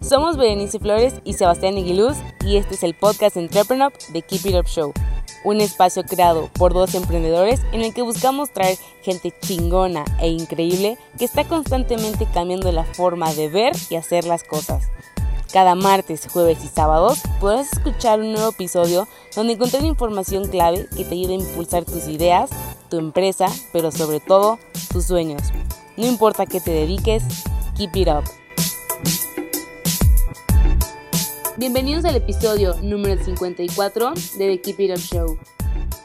Somos Berenice Flores y Sebastián Iguiluz y este es el podcast Entrepreneur de Keep It Up Show, un espacio creado por dos emprendedores en el que buscamos traer gente chingona e increíble que está constantemente cambiando la forma de ver y hacer las cosas. Cada martes, jueves y sábados podrás escuchar un nuevo episodio donde encontrar información clave que te ayude a impulsar tus ideas, tu empresa, pero sobre todo tus sueños. No importa qué te dediques, keep it up. Bienvenidos al episodio número 54 de The Keep It Up Show.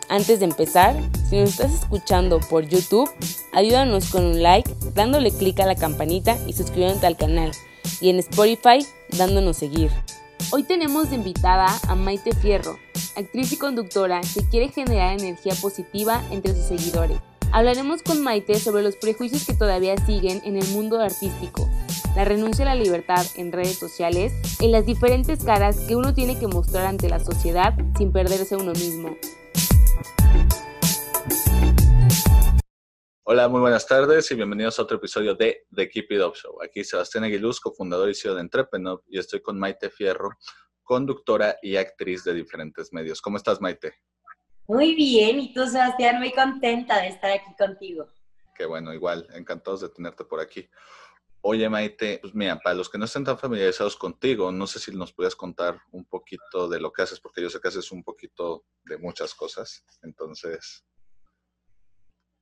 Antes de empezar, si nos estás escuchando por YouTube, ayúdanos con un like, dándole clic a la campanita y suscribiéndote al canal. Y en Spotify, dándonos seguir. Hoy tenemos de invitada a Maite Fierro, actriz y conductora que quiere generar energía positiva entre sus seguidores. Hablaremos con Maite sobre los prejuicios que todavía siguen en el mundo artístico, la renuncia a la libertad en redes sociales y las diferentes caras que uno tiene que mostrar ante la sociedad sin perderse uno mismo. Hola, muy buenas tardes y bienvenidos a otro episodio de The Keep It Up Show. Aquí Sebastián Aguiluz, cofundador y CEO de Entrepreneur, y estoy con Maite Fierro, conductora y actriz de diferentes medios. ¿Cómo estás, Maite? Muy bien, y tú, Sebastián, muy contenta de estar aquí contigo. Qué bueno, igual, encantados de tenerte por aquí. Oye, Maite, pues mira, para los que no estén tan familiarizados contigo, no sé si nos pudieras contar un poquito de lo que haces, porque yo sé que haces un poquito de muchas cosas. Entonces.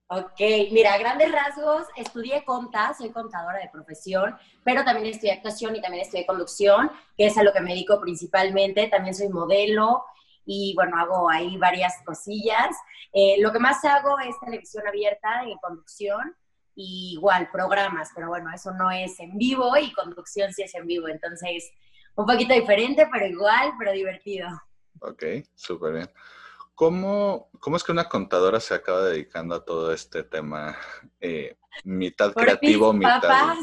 Ok, mira, a grandes rasgos, estudié conta, soy contadora de profesión, pero también estudié actuación y también estudié conducción, que es a lo que me dedico principalmente. También soy modelo, y bueno, hago ahí varias cosillas. Eh, lo que más hago es televisión abierta en conducción y igual programas, pero bueno, eso no es en vivo y conducción sí es en vivo, entonces un poquito diferente, pero igual, pero divertido. Ok, súper bien. ¿Cómo, ¿Cómo, es que una contadora se acaba dedicando a todo este tema? Eh, mitad creativo, mitad...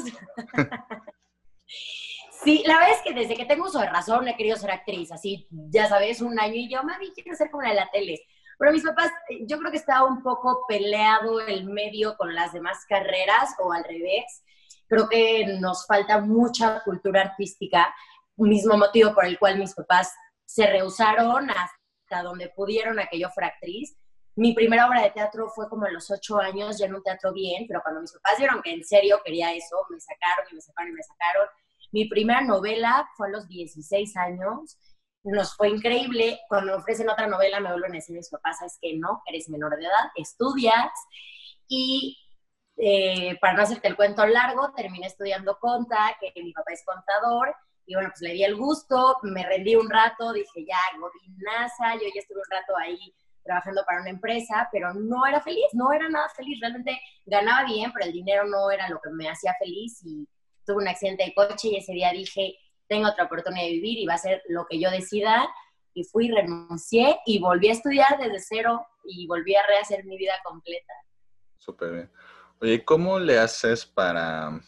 Sí, la verdad es que desde que tengo uso de razón he querido ser actriz, así, ya sabes, un año y yo, mami, quiero ser como la de la tele. Pero mis papás, eh, yo creo que estaba un poco peleado el medio con las demás carreras o al revés. Creo que nos falta mucha cultura artística, mismo motivo por el cual mis papás se rehusaron hasta donde pudieron a que yo fuera actriz. Mi primera obra de teatro fue como a los ocho años, ya en un teatro bien, pero cuando mis papás vieron que en serio quería eso, me sacaron y me sacaron y me sacaron mi primera novela fue a los 16 años. Nos fue increíble. Cuando ofrecen otra novela, me vuelven a decir mis papás, que no, eres menor de edad, estudias. Y eh, para no hacerte el cuento largo, terminé estudiando conta, que mi papá es contador. Y bueno, pues le di el gusto, me rendí un rato, dije ya, godinaza, yo ya estuve un rato ahí trabajando para una empresa, pero no era feliz, no era nada feliz, realmente ganaba bien, pero el dinero no era lo que me hacía feliz y tuve un accidente de coche y ese día dije, tengo otra oportunidad de vivir y va a ser lo que yo decida. Y fui, renuncié y volví a estudiar desde cero y volví a rehacer mi vida completa. Súper bien. Oye, ¿cómo le haces para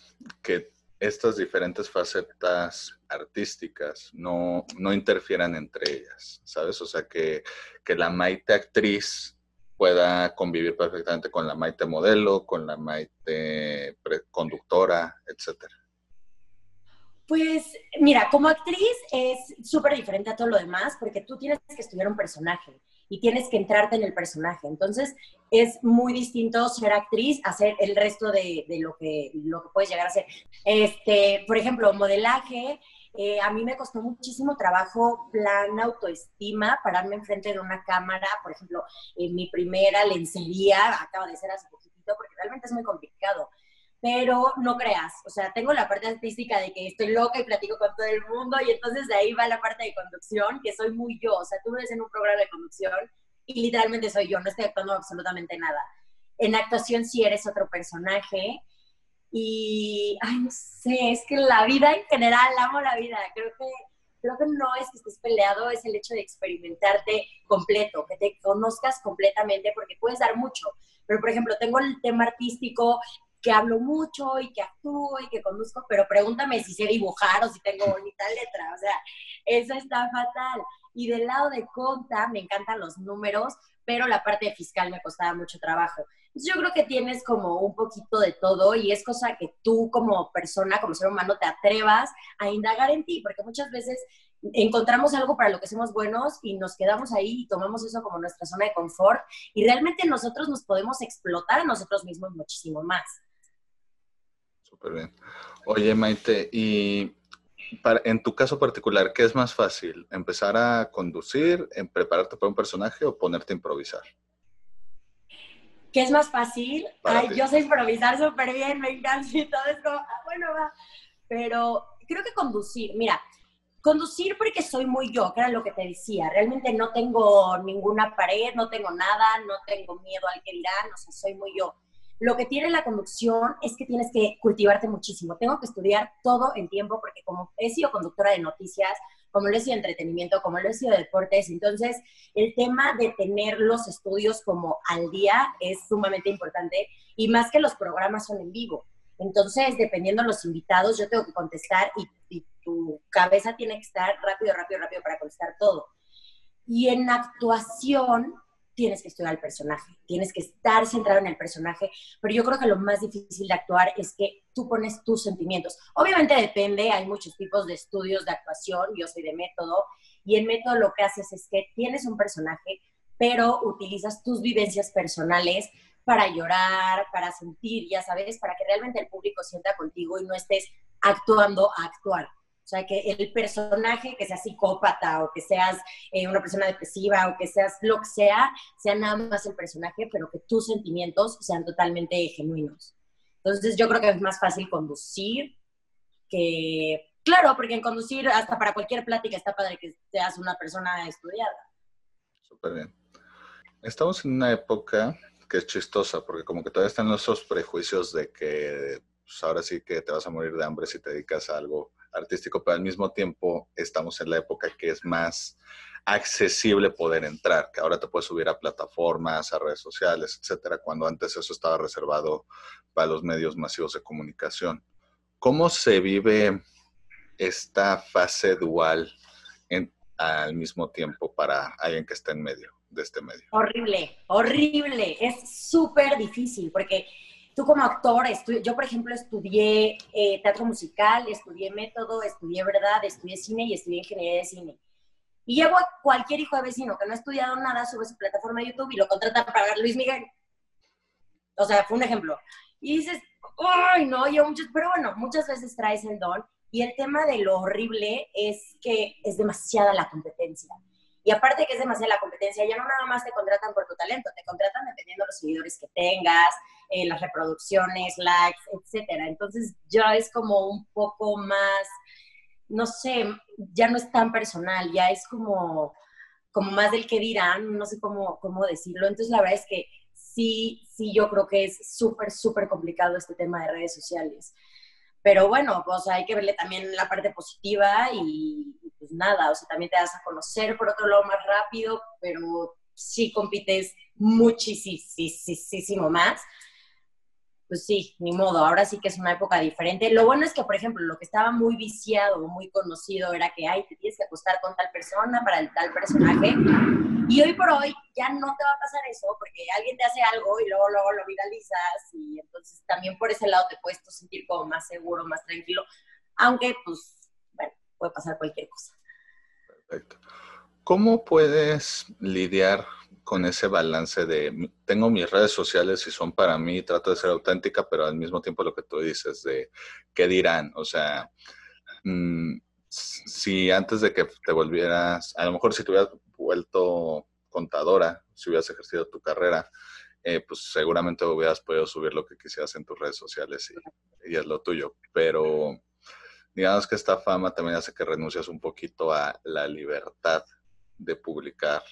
que estas diferentes facetas artísticas no, no interfieran entre ellas? ¿Sabes? O sea, que, que la Maite actriz pueda convivir perfectamente con la Maite modelo, con la Maite conductora, etcétera. Pues mira, como actriz es súper diferente a todo lo demás porque tú tienes que estudiar un personaje y tienes que entrarte en el personaje. Entonces es muy distinto ser actriz a ser el resto de, lo, que, lo que puedes llegar a ser. Este, por ejemplo, modelaje. Eh, a mí me costó muchísimo trabajo, plan autoestima, pararme enfrente de una cámara. Por ejemplo, en mi primera lencería, acaba de ser hace poquitito, porque realmente es muy complicado pero no creas, o sea, tengo la parte artística de que estoy loca y platico con todo el mundo y entonces de ahí va la parte de conducción, que soy muy yo, o sea, tú me ves en un programa de conducción y literalmente soy yo, no estoy actuando absolutamente nada. En actuación sí eres otro personaje y, ay, no sé, es que la vida en general, amo la vida, creo que creo que no es que estés peleado, es el hecho de experimentarte completo, que te conozcas completamente, porque puedes dar mucho. Pero, por ejemplo, tengo el tema artístico, que hablo mucho y que actúo y que conduzco, pero pregúntame si sé dibujar o si tengo bonita letra, o sea, eso está fatal. Y del lado de conta, me encantan los números, pero la parte fiscal me costaba mucho trabajo. yo creo que tienes como un poquito de todo y es cosa que tú como persona, como ser humano, te atrevas a indagar en ti, porque muchas veces encontramos algo para lo que somos buenos y nos quedamos ahí y tomamos eso como nuestra zona de confort y realmente nosotros nos podemos explotar a nosotros mismos muchísimo más. Súper bien. Oye, Maite, y en tu caso particular, ¿qué es más fácil? ¿Empezar a conducir, en prepararte para un personaje o ponerte a improvisar? ¿Qué es más fácil? Ay, yo sé improvisar súper bien, me encanta y todo es como, ah, bueno, va. Pero creo que conducir, mira, conducir porque soy muy yo, que era lo que te decía. Realmente no tengo ninguna pared, no tengo nada, no tengo miedo al que dirán, o sea, soy muy yo. Lo que tiene la conducción es que tienes que cultivarte muchísimo. Tengo que estudiar todo en tiempo porque como he sido conductora de noticias, como lo he sido de entretenimiento, como lo he sido de deportes, entonces el tema de tener los estudios como al día es sumamente importante y más que los programas son en vivo. Entonces, dependiendo de los invitados, yo tengo que contestar y tu cabeza tiene que estar rápido, rápido, rápido para contestar todo. Y en actuación, tienes que estudiar el personaje, tienes que estar centrado en el personaje, pero yo creo que lo más difícil de actuar es que tú pones tus sentimientos. Obviamente depende, hay muchos tipos de estudios de actuación, yo soy de método, y en método lo que haces es que tienes un personaje, pero utilizas tus vivencias personales para llorar, para sentir, ya sabes, para que realmente el público sienta contigo y no estés actuando a actuar. O sea, que el personaje, que seas psicópata o que seas eh, una persona depresiva o que seas lo que sea, sea nada más el personaje, pero que tus sentimientos sean totalmente genuinos. Entonces yo creo que es más fácil conducir que... Claro, porque en conducir hasta para cualquier plática está padre que seas una persona estudiada. Súper bien. Estamos en una época que es chistosa, porque como que todavía están esos prejuicios de que pues, ahora sí que te vas a morir de hambre si te dedicas a algo artístico, pero al mismo tiempo estamos en la época que es más accesible poder entrar, que ahora te puedes subir a plataformas, a redes sociales, etcétera, cuando antes eso estaba reservado para los medios masivos de comunicación. ¿Cómo se vive esta fase dual al mismo tiempo para alguien que está en medio de este medio? Horrible, horrible, es súper difícil porque tú como actor, yo por ejemplo estudié eh, teatro musical, estudié método, estudié verdad, estudié cine y estudié ingeniería de cine. Y llevo a cualquier hijo de vecino que no ha estudiado nada, sube su plataforma de YouTube y lo contratan para Luis Miguel. O sea, fue un ejemplo. Y dices, ay, no, yo muchos, pero bueno, muchas veces traes el don. Y el tema de lo horrible es que es demasiada la competencia. Y aparte que es demasiada la competencia, ya no nada más te contratan por tu talento, te contratan dependiendo de los seguidores que tengas, eh, las reproducciones, likes, etcétera. Entonces ya es como un poco más, no sé, ya no es tan personal, ya es como, como más del que dirán, no sé cómo, cómo decirlo. Entonces la verdad es que sí, sí, yo creo que es súper, súper complicado este tema de redes sociales. Pero bueno, pues hay que verle también la parte positiva y, pues nada, o sea, también te das a conocer por otro lado más rápido, pero sí compites muchísimo más. Pues sí, ni modo, ahora sí que es una época diferente. Lo bueno es que, por ejemplo, lo que estaba muy viciado, muy conocido, era que, ay, te tienes que acostar con tal persona para el tal personaje. Y hoy por hoy ya no te va a pasar eso, porque alguien te hace algo y luego, luego lo viralizas y entonces también por ese lado te puedes sentir como más seguro, más tranquilo, aunque pues, bueno, puede pasar cualquier cosa. Perfecto. ¿Cómo puedes lidiar con ese balance de tengo mis redes sociales y son para mí, trato de ser auténtica, pero al mismo tiempo lo que tú dices de qué dirán, o sea, mm, si antes de que te volvieras, a lo mejor si te hubieras vuelto contadora, si hubieras ejercido tu carrera, eh, pues seguramente hubieras podido subir lo que quisieras en tus redes sociales y, y, es lo tuyo. Pero digamos que esta fama también hace que renuncias un poquito a la libertad de publicar.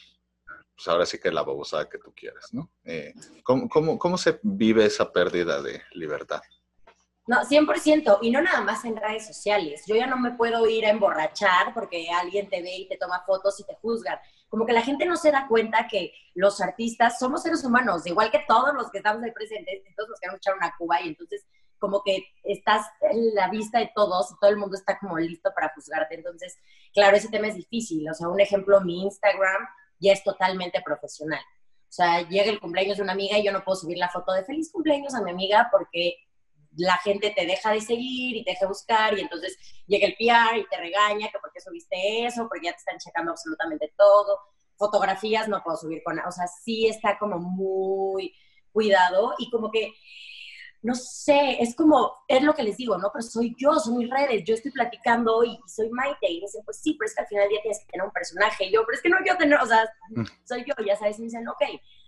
Pues ahora sí que la babosada que tú quieras, ¿no? Eh, ¿cómo, cómo, cómo se vive esa pérdida de libertad? No, 100%, y no nada más en redes sociales. Yo ya no me puedo ir a emborrachar porque alguien te ve y te toma fotos y te juzgan. Como que la gente no se da cuenta que los artistas somos seres humanos, igual que todos los que estamos ahí presentes, todos nos queremos echar una cuba y entonces como que estás en la vista de todos y todo el mundo está como listo para juzgarte. Entonces, claro, ese tema es difícil. O sea, un ejemplo, mi Instagram ya es totalmente profesional. O sea, llega el cumpleaños de una amiga y yo no puedo subir la foto de feliz cumpleaños a mi amiga porque la gente te deja de seguir y te deja buscar y entonces llega el PR y te regaña que por qué subiste eso, porque ya te están checando absolutamente todo. Fotografías no puedo subir con, o sea, sí está como muy cuidado y como que no sé, es como, es lo que les digo, ¿no? Pero soy yo, son mis redes, yo estoy platicando y soy Maite, y dicen, pues sí, pero es que al final del día tienes que tener un personaje, y yo, pero es que no quiero tener, o sea, mm. soy yo, ya sabes, y me dicen, ok,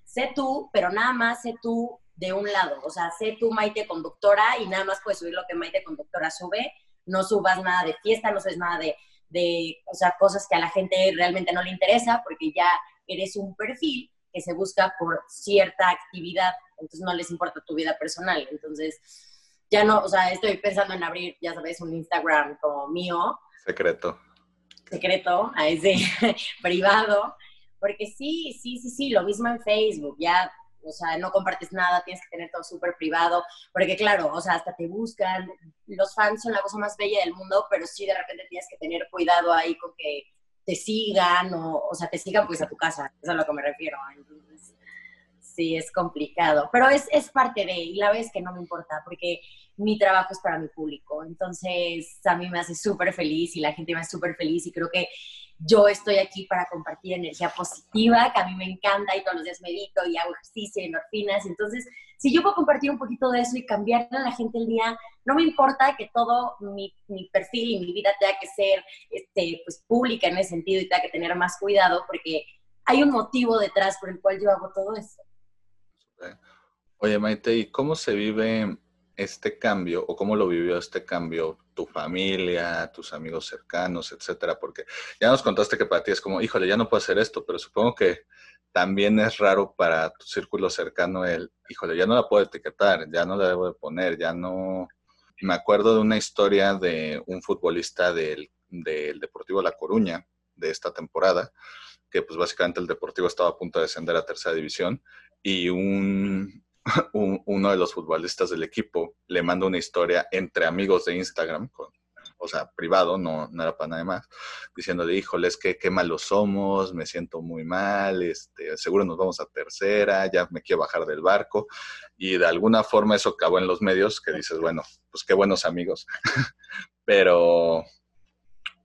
sé tú, pero nada más sé tú de un lado, o sea, sé tú Maite conductora y nada más puedes subir lo que Maite conductora sube, no subas nada de fiesta, no subes nada de, de, o sea, cosas que a la gente realmente no le interesa, porque ya eres un perfil que se busca por cierta actividad, entonces no les importa tu vida personal, entonces ya no, o sea, estoy pensando en abrir, ya sabes, un Instagram como mío. Secreto. Secreto, a ese privado, porque sí, sí, sí, sí, lo mismo en Facebook, ya, o sea, no compartes nada, tienes que tener todo súper privado, porque claro, o sea, hasta te buscan, los fans son la cosa más bella del mundo, pero sí de repente tienes que tener cuidado ahí con que te sigan o, o sea, te sigan pues a tu casa, eso es a lo que me refiero. Entonces, sí, es complicado, pero es, es parte de, y la vez que no me importa, porque mi trabajo es para mi público, entonces a mí me hace súper feliz y la gente me hace súper feliz y creo que yo estoy aquí para compartir energía positiva, que a mí me encanta y todos los días medito y hago ejercicio y endorfinas. Entonces, si yo puedo compartir un poquito de eso y cambiarle a la gente el día, no me importa que todo mi, mi, perfil y mi vida tenga que ser este, pues, pública en ese sentido y tenga que tener más cuidado, porque hay un motivo detrás por el cual yo hago todo eso. Oye, Maite, ¿y cómo se vive este cambio o cómo lo vivió este cambio tu familia, tus amigos cercanos, etcétera? Porque ya nos contaste que para ti es como, híjole, ya no puedo hacer esto, pero supongo que también es raro para tu círculo cercano el, híjole, ya no la puedo etiquetar, ya no la debo de poner, ya no... Me acuerdo de una historia de un futbolista del, del Deportivo La Coruña de esta temporada, que pues básicamente el Deportivo estaba a punto de descender a tercera división y un, uno de los futbolistas del equipo le manda una historia entre amigos de Instagram, o sea, privado, no, era para nada más, diciéndole, híjoles, qué, qué malos somos, me siento muy mal, este, seguro nos vamos a tercera, ya me quiero bajar del barco. Y de alguna forma eso acabó en los medios, que dices, bueno, pues qué buenos amigos. Pero,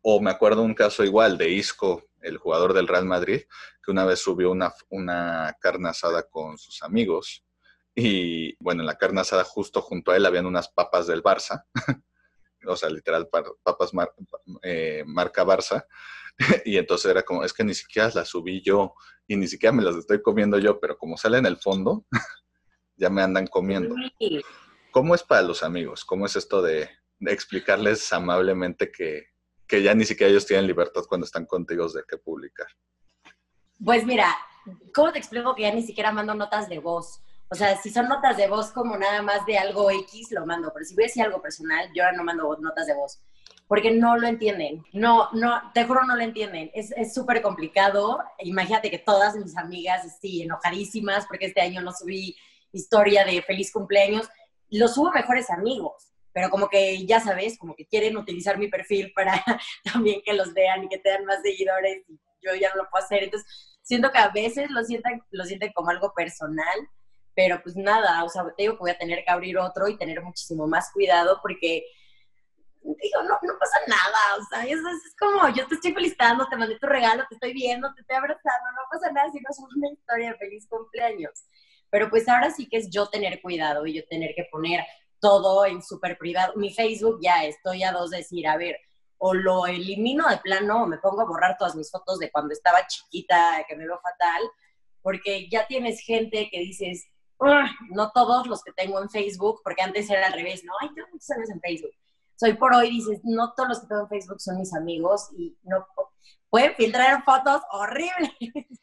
o me acuerdo un caso igual de Isco, el jugador del Real Madrid, que una vez subió una, una carne asada con sus amigos y bueno, en la carne asada justo junto a él habían unas papas del Barça, o sea, literal papas eh, marca Barça. y entonces era como, es que ni siquiera las subí yo y ni siquiera me las estoy comiendo yo, pero como sale en el fondo, ya me andan comiendo. ¿Cómo es para los amigos? ¿Cómo es esto de, explicarles amablemente que, que ya ni siquiera ellos tienen libertad cuando están contigo de qué publicar? Pues mira, ¿cómo te explico que ya ni siquiera mando notas de voz? O sea, si son notas de voz como nada más de algo X, lo mando. Pero si voy a decir algo personal, yo ahora no mando notas de voz. Porque no lo entienden. No, no, te juro no lo entienden. Es súper complicado. Imagínate que todas mis amigas, sí, enojadísimas porque este año no subí historia de feliz cumpleaños. Lo subo mejores amigos. Pero como que, ya sabes, como que quieren utilizar mi perfil para también que los vean y que tengan más seguidores. Y yo ya no lo puedo hacer. Entonces, siento que a veces lo sienten, lo sienten como algo personal pero pues nada, o sea, te digo que voy a tener que abrir otro y tener muchísimo más cuidado porque, digo, no, no pasa nada, o sea, es, es como, yo te estoy felicitando, te mandé tu regalo, te estoy viendo, te estoy abrazando, no pasa nada si no es una historia de feliz cumpleaños. Pero pues ahora sí que es yo tener cuidado y yo tener que poner todo en súper privado. Mi Facebook ya estoy a dos de decir, a ver, o lo elimino de plano o me pongo a borrar todas mis fotos de cuando estaba chiquita, que me veo fatal, porque ya tienes gente que dices, no todos los que tengo en Facebook, porque antes era al revés, no, ay, tengo muchos amigos en Facebook. Soy por hoy, dices, no todos los que tengo en Facebook son mis amigos y no pueden filtrar fotos horribles.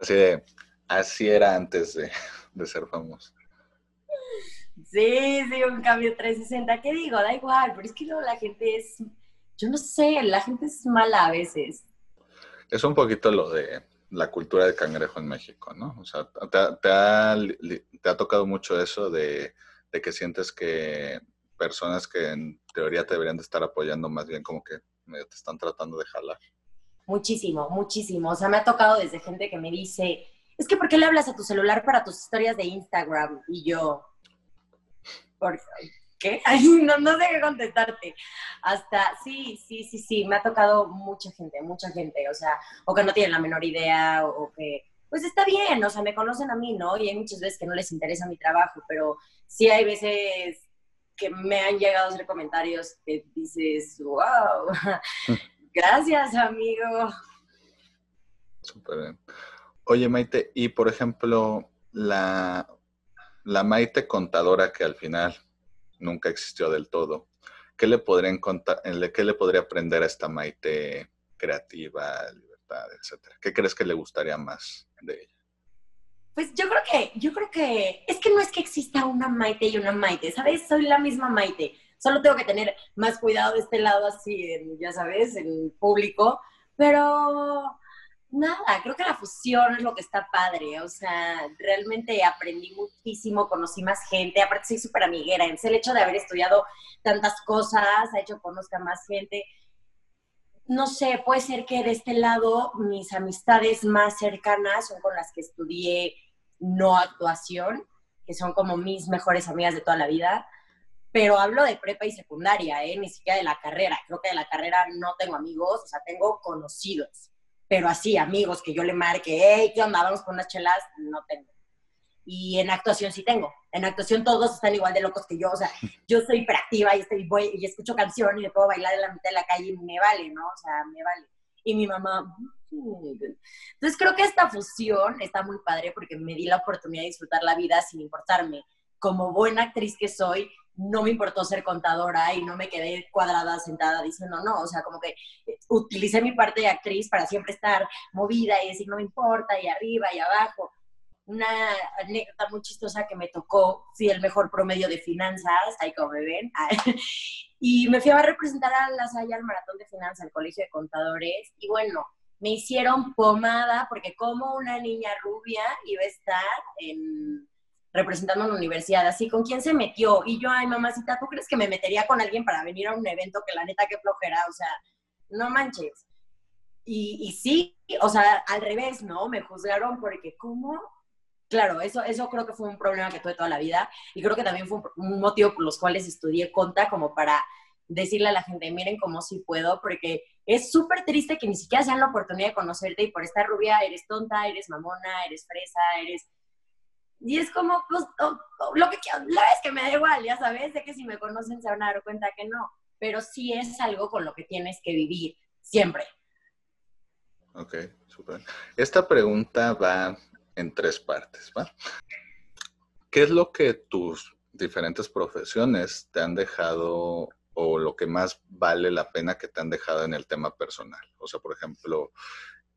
Así de, así era antes de, de ser famoso. Sí, sí, un cambio 360. ¿Qué digo? Da igual, pero es que luego la gente es, yo no sé, la gente es mala a veces. Es un poquito lo de la cultura de cangrejo en México, ¿no? O sea, ¿te, ha, te ha, tocado mucho eso de, que sientes que personas que en teoría te deberían de estar apoyando más bien como que te están tratando de jalar? muchísimo, muchísimo. O sea, me ha tocado desde gente que me dice, es que ¿por qué le hablas a tu celular para tus historias de Instagram? Y yo, ¿por qué? no, no sé contestarte. Hasta, sí, sí, sí, sí, me ha tocado mucha gente, mucha gente, o sea, o que no tienen la menor idea, o, que, pues está bien, o sea, me conocen a mí, ¿no? Y hay muchas veces que no les interesa mi trabajo, pero sí hay veces que me han llegado a hacer comentarios que dices, wow, gracias, amigo. Súper bien. Oye, Maite, y por ejemplo, la, la Maite contadora que al final nunca existió del todo, ¿qué le, contar, ¿qué le podría aprender a esta Maite creativa, libertad, etcétera? ¿Qué crees que le gustaría más de ella? Pues yo creo que, yo creo que, es que no es que exista una Maite y una Maite, ¿sabes? Soy la misma Maite. Solo tengo que tener más cuidado de este lado, así, ya sabes, en público. Pero nada, creo que la fusión es lo que está padre. O sea, realmente aprendí muchísimo, conocí más gente. Aparte, soy súper amiguera. Es el hecho de haber estudiado tantas cosas ha hecho que conozca más gente no sé, puede ser que de este lado mis amistades más cercanas son con las que estudié no actuación, que son como mis mejores amigas de toda la vida, pero hablo de prepa y secundaria, ¿eh? ni siquiera de la carrera. Creo que de la carrera no tengo amigos, o sea, tengo conocidos, pero así, amigos que yo le marque, hey, ¿qué onda? Vamos con unas chelas, no tengo. Y en actuación sí tengo. En actuación todos están igual de locos que yo, o sea, yo soy hiperactiva y, estoy, voy, y escucho canción y le puedo bailar en la mitad de la calle y me vale, ¿no? O sea, me vale. Y mi mamá, entonces creo que esta fusión está muy padre porque me di la oportunidad de disfrutar la vida sin importarme. Como buena actriz que soy, no me importó ser contadora y no me quedé cuadrada sentada diciendo no, o sea, como que utilicé mi parte de actriz para siempre estar movida y decir no me importa y arriba y abajo. Una anécdota muy chistosa que me tocó, fui el mejor promedio de finanzas, ahí como me ven, y me fui a representar a la Salle al Maratón de Finanzas, al Colegio de Contadores, y bueno, me hicieron pomada porque como una niña rubia iba a estar en, representando una universidad, así, ¿con quién se metió? Y yo, ay, mamacita, ¿tú crees que me metería con alguien para venir a un evento que la neta que flojera? O sea, no manches. Y, y sí, o sea, al revés, ¿no? Me juzgaron porque, ¿cómo? Claro, eso, eso creo que fue un problema que tuve toda la vida y creo que también fue un motivo por los cuales estudié conta como para decirle a la gente, miren cómo sí puedo, porque es súper triste que ni siquiera sean la oportunidad de conocerte y por estar rubia eres tonta, eres mamona, eres fresa, eres... Y es como, pues, lo que quiero, la vez que me da igual, ya sabes, sé que si me conocen se van a dar cuenta que no, pero sí es algo con lo que tienes que vivir siempre. Ok, súper. Esta pregunta va en tres partes, ¿va? ¿Qué es lo que tus diferentes profesiones te han dejado o lo que más vale la pena que te han dejado en el tema personal? O sea, por ejemplo,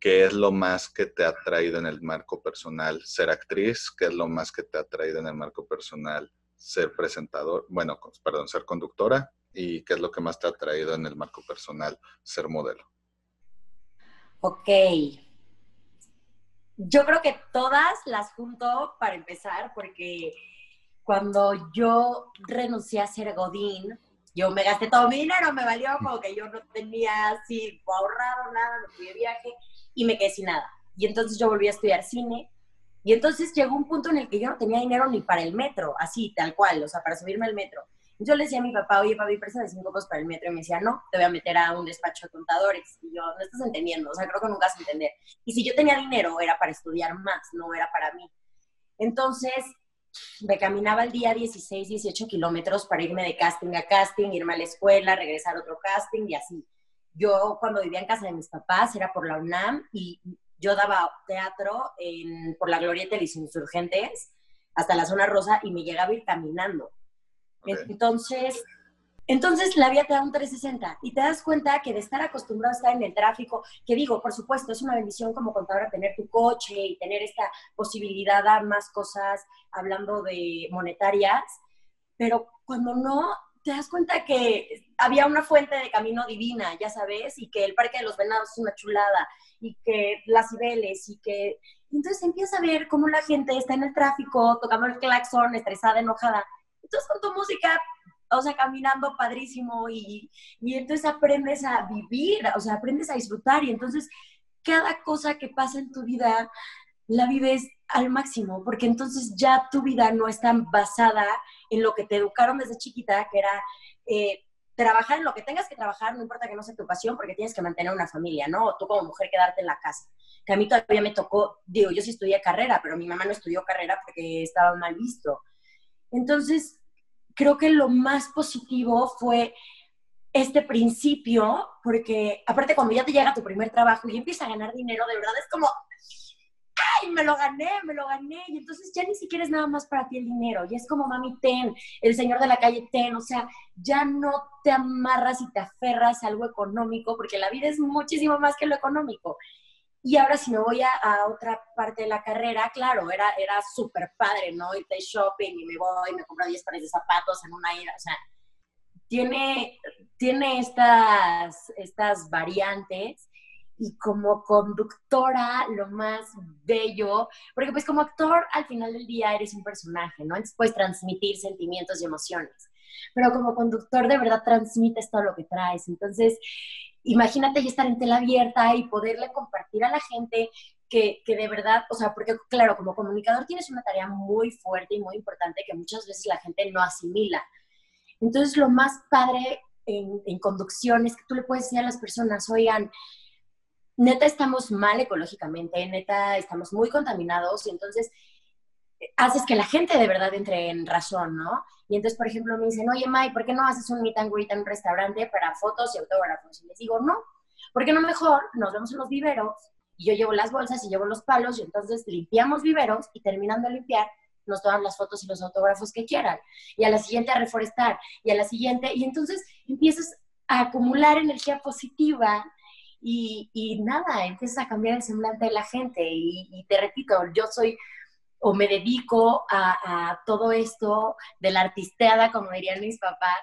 ¿qué es lo más que te ha traído en el marco personal ser actriz? ¿Qué es lo más que te ha traído en el marco personal ser presentador? Bueno, perdón, ser conductora. ¿Y qué es lo que más te ha traído en el marco personal ser modelo? Ok. Yo creo que todas las junto para empezar, porque cuando yo renuncié a ser Godín, yo me gasté todo mi dinero, me valió como que yo no tenía así ahorrado nada, no fui de viaje y me quedé sin nada. Y entonces yo volví a estudiar cine y entonces llegó un punto en el que yo no tenía dinero ni para el metro, así, tal cual, o sea, para subirme al metro. Yo le decía a mi papá, oye, papi, de cinco pesos para el metro. Y me decía, no, te voy a meter a un despacho de contadores. Y yo, no estás entendiendo, o sea, creo que nunca vas a entender. Y si yo tenía dinero, era para estudiar más, no era para mí. Entonces, me caminaba el día 16, 18 kilómetros para irme de casting a casting, irme a la escuela, regresar a otro casting y así. Yo cuando vivía en casa de mis papás era por la UNAM y yo daba teatro en, por la Glorieta de los Insurgentes hasta la zona rosa y me llegaba a ir caminando. Entonces, entonces la vida te da un 360 y te das cuenta que de estar acostumbrado a estar en el tráfico, que digo, por supuesto, es una bendición como contadora tener tu coche y tener esta posibilidad de más cosas hablando de monetarias, pero cuando no, te das cuenta que había una fuente de camino divina, ya sabes, y que el Parque de los Venados es una chulada, y que las Cibeles, y que... Entonces empieza a ver cómo la gente está en el tráfico, tocando el claxon, estresada, enojada. Entonces con tu música o sea, caminando padrísimo y, y entonces aprendes a vivir, o sea, aprendes a disfrutar y entonces cada cosa que pasa en tu vida la vives al máximo, porque entonces ya tu vida no está basada en lo que te educaron desde chiquita, que era eh, trabajar en lo que tengas que trabajar, no importa que no sea tu pasión, porque tienes que mantener una familia, ¿no? O tú como mujer quedarte en la casa. Que a mí todavía me tocó, digo, yo sí estudié carrera, pero mi mamá no estudió carrera porque estaba mal visto. Entonces, creo que lo más positivo fue este principio, porque aparte cuando ya te llega tu primer trabajo y empiezas a ganar dinero, de verdad es como, ¡ay, me lo gané, me lo gané! Y entonces ya ni siquiera es nada más para ti el dinero, ya es como mami ten, el señor de la calle ten, o sea, ya no te amarras y te aferras a algo económico, porque la vida es muchísimo más que lo económico. Y ahora si me voy a, otra parte de la carrera, claro, era, era súper padre, ¿no? Irte shopping y me voy, me compro 10 pares de zapatos en una ira, o sea, tiene, tiene estas, estas variantes y como conductora lo más bello, porque pues como actor al final del día eres un personaje, ¿no? Entonces puedes transmitir sentimientos y emociones, pero como conductor de verdad transmites todo lo que traes. Entonces, imagínate ya estar en tela abierta y poderle compartir a la gente que, que, de verdad, o sea, porque claro, como comunicador tienes una tarea muy fuerte y muy importante que muchas veces la gente no asimila. Entonces, lo más padre en, en conducción es que tú le puedes decir a las personas, oigan, neta estamos mal ecológicamente, neta estamos muy contaminados y entonces haces que la gente de verdad entre en razón, ¿no? Y entonces, por ejemplo, me dicen, oye, May, ¿por qué no haces un meet and greet en un restaurante para fotos y autógrafos? Y les digo, no, ¿por qué no mejor nos vemos en los viveros y yo llevo las bolsas y llevo los palos y entonces limpiamos viveros y terminando de limpiar nos toman las fotos y los autógrafos que quieran. Y a la siguiente a reforestar y a la siguiente. Y entonces empiezas a acumular energía positiva y, nada, empiezas a cambiar el semblante de la gente. Y, te repito, yo soy o me dedico a, todo esto de la artisteada, como dirían mis papás,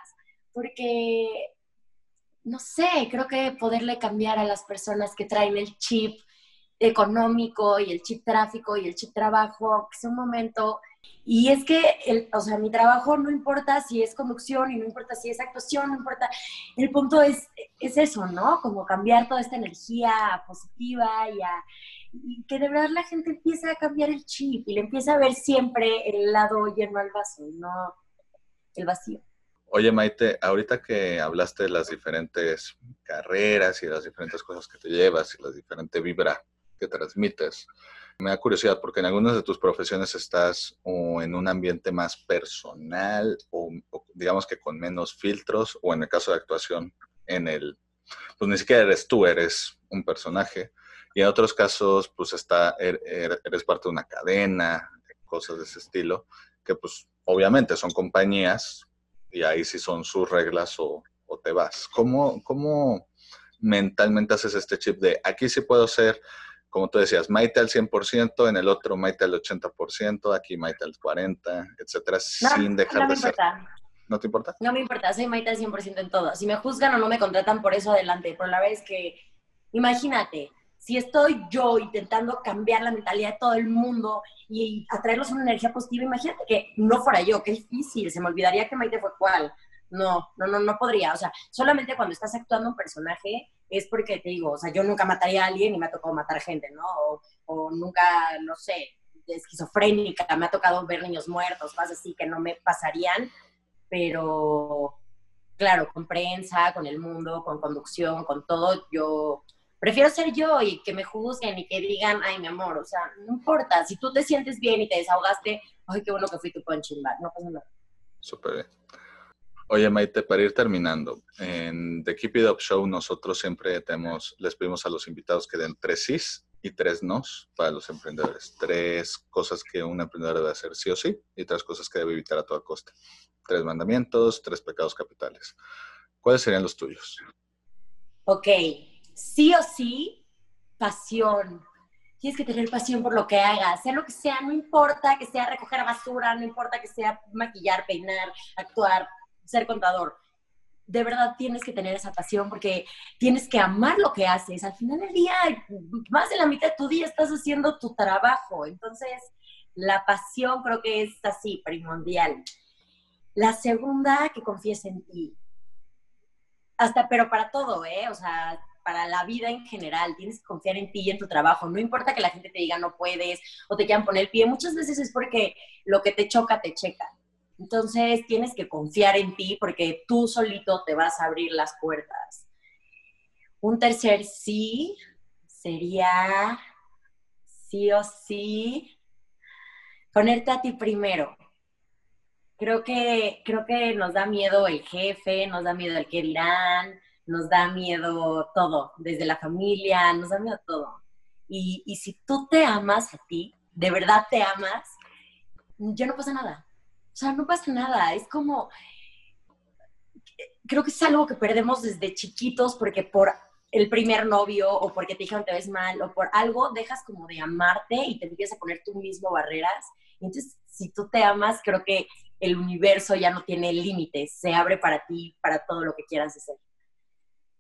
porque, no sé, creo que poderle cambiar a las personas que traen el chip económico y el chip tráfico y el chip trabajo, que es un momento y es que, el, o sea, mi trabajo no importa si es conducción y no importa si es actuación, no importa. El punto es, es eso, ¿no? Como cambiar toda esta energía positiva y, a, que de verdad la gente empiece a cambiar el chip y le empiece a ver siempre el lado lleno al vaso, no el vacío. Oye, Maite, ahorita que hablaste de las diferentes carreras y las diferentes cosas que te llevas y la diferente vibra que transmites, me da curiosidad porque en algunas de tus profesiones estás o en un ambiente más personal o, digamos que con menos filtros o en el caso de actuación en el, pues ni siquiera eres tú, eres un personaje. Y en otros casos, pues está, er, er, eres parte de una cadena, cosas de ese estilo, que pues obviamente son compañías y ahí sí son sus reglas o, o te vas. ¿Cómo, ¿Cómo mentalmente haces este chip de aquí sí puedo ser como tú decías, Maite al 100%, en el otro Maite al 80%, aquí Maite al 40%, etcétera, sin dejar no de ser. ¿No te importa? No me importa, soy Maite al 100% en todo. Si me juzgan o no me contratan por eso, adelante. Pero la verdad es que, imagínate, si estoy yo intentando cambiar la mentalidad de todo el mundo y atraerlos una energía positiva, imagínate que no fuera yo, qué difícil, se me olvidaría que Maite fue cual. No, no, no, no podría. O sea, solamente cuando estás actuando un personaje es porque te digo, o sea, yo nunca mataría a alguien y me ha tocado matar gente, ¿no? O, nunca, no sé, esquizofrénica, me ha tocado ver niños muertos, cosas así que no me pasarían, pero claro, con prensa, con el mundo, con conducción, con todo, yo prefiero ser yo y que me juzguen y que digan, ay, mi amor, o sea, no importa, si tú te sientes bien y te desahogaste, ay, qué bueno que fui tu punching bag, no pasa nada. Súper bien. Oye, Maite, para ir terminando, en The Keep It Up Show nosotros siempre tenemos, les pedimos a los invitados que den tres sís y tres nos para los emprendedores. Tres cosas que un emprendedor debe hacer sí o sí y tres cosas que debe evitar a toda costa. Tres mandamientos, tres pecados capitales. ¿Cuáles serían los tuyos? Ok, sí o sí, pasión. Tienes que tener pasión por lo que hagas, sea lo que sea, no importa que sea recoger basura, no importa que sea maquillar, peinar, actuar, ser contador. De verdad tienes que tener esa pasión porque tienes que amar lo que haces. Al final del día, más de la mitad de tu día estás haciendo tu trabajo. Entonces, la pasión creo que es así, primordial. La segunda, que confíes en ti. Hasta, pero para todo, ¿eh? O sea, para la vida en general. Tienes que confiar en ti y en tu trabajo. No importa que la gente te diga no puedes o te quieran poner el pie. Muchas veces es porque lo que te choca, te checa. Entonces tienes que confiar en ti porque tú solito te vas a abrir las puertas. Un tercer sí sería sí o sí ponerte a ti primero. Creo que, creo que nos da miedo el jefe, nos da miedo el que dirán, nos da miedo todo, desde la familia, nos da miedo todo. Y, y si tú te amas a ti, de verdad te amas, ya no pasa nada. O sea, no pasa nada. Es como, creo que es algo que perdemos desde chiquitos porque por el primer novio o porque te dijeron te ves mal o por algo dejas como de amarte y te empiezas a poner tú mismo barreras. entonces, si tú te amas, creo que el universo ya no tiene límites, se abre para ti, para todo lo que quieras hacer.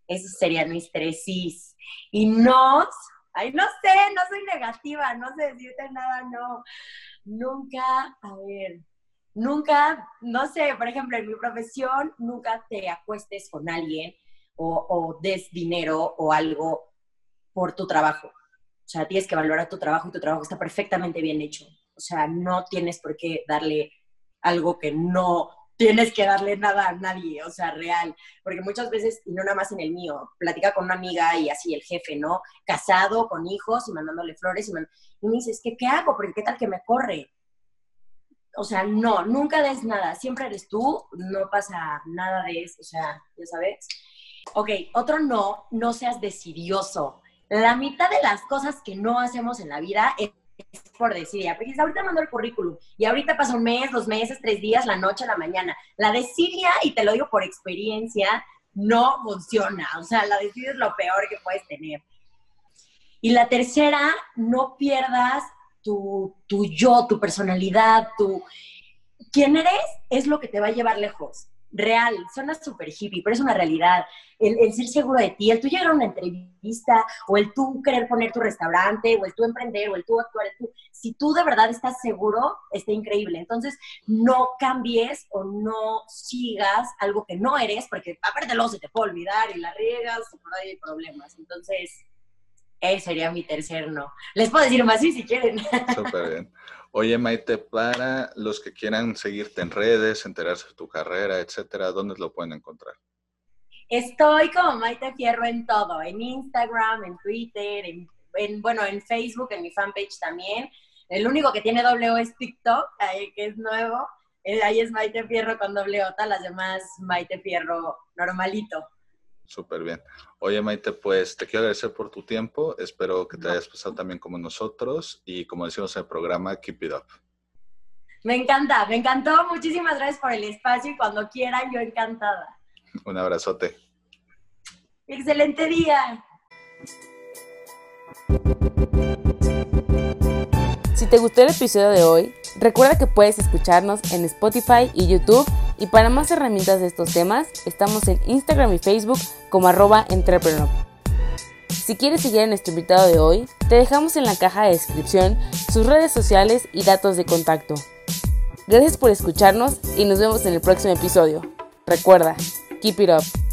Esos serían mis tres sís. Y no, ay, no sé, no soy negativa, no sé decirte nada, no. Nunca, a ver, nunca, no sé, por ejemplo, en mi profesión, nunca te acuestes con alguien o, des dinero o algo por tu trabajo. O sea, tienes que valorar tu trabajo y tu trabajo está perfectamente bien hecho. O sea, no tienes por qué darle algo que no tienes que darle nada a nadie, o sea, real. Porque muchas veces, y no nada más en el mío, platica con una amiga y así el jefe, ¿no? Casado, con hijos y mandándole flores y, me dices, ¿qué, ¿qué hago? Porque qué tal que me corre. O sea, no, nunca des nada, siempre eres tú, no pasa nada de eso, o sea, ya sabes. Ok, otro no, no seas decidioso. La mitad de las cosas que no hacemos en la vida es por desidia. Porque ahorita mando el currículum y ahorita pasa un mes, dos meses, tres días, la noche, la mañana. La desidia, y te lo digo por experiencia, no funciona. O sea, la desidia es lo peor que puedes tener. Y la tercera, no pierdas tu, tu yo, tu personalidad, tu... ¿Quién eres? Es lo que te va a llevar lejos real, suena súper hippie, pero es una realidad. El, ser seguro de ti, el tú llegar a una entrevista, o el tú querer poner tu restaurante, o el tú emprender, o el tú actuar, si tú de verdad estás seguro, está increíble. Entonces, no cambies o no sigas algo que no eres, porque aparte luego se te puede olvidar y la riegas, y por ahí hay problemas. Entonces, ese sería mi tercer no. Les puedo decir más sí si quieren. Súper bien. Oye, Maite, para los que quieran seguirte en redes, enterarse de tu carrera, etcétera, ¿dónde lo pueden encontrar? Estoy como Maite Fierro en todo, en Instagram, en Twitter, en, bueno, en Facebook, en mi fanpage también. El único que tiene doble O es TikTok, que es nuevo. Eh, ahí es Maite Fierro con doble O, las demás Maite Fierro normalito. Súper bien. Oye, Maite, pues te quiero agradecer por tu tiempo. Espero que te hayas pasado también como nosotros y como decimos en el programa, keep it up. Me encanta, me encantó. Muchísimas gracias por el espacio y cuando quieran, yo encantada. Un abrazote. Excelente día. Si te gustó el episodio de hoy, recuerda que puedes escucharnos en Spotify y YouTube y para más herramientas de estos temas, estamos en Instagram y Facebook como arroba entrepreneur. Si quieres seguir a nuestro invitado de hoy, te dejamos en la caja de descripción sus redes sociales y datos de contacto. Gracias por escucharnos y nos vemos en el próximo episodio. Recuerda, keep it up.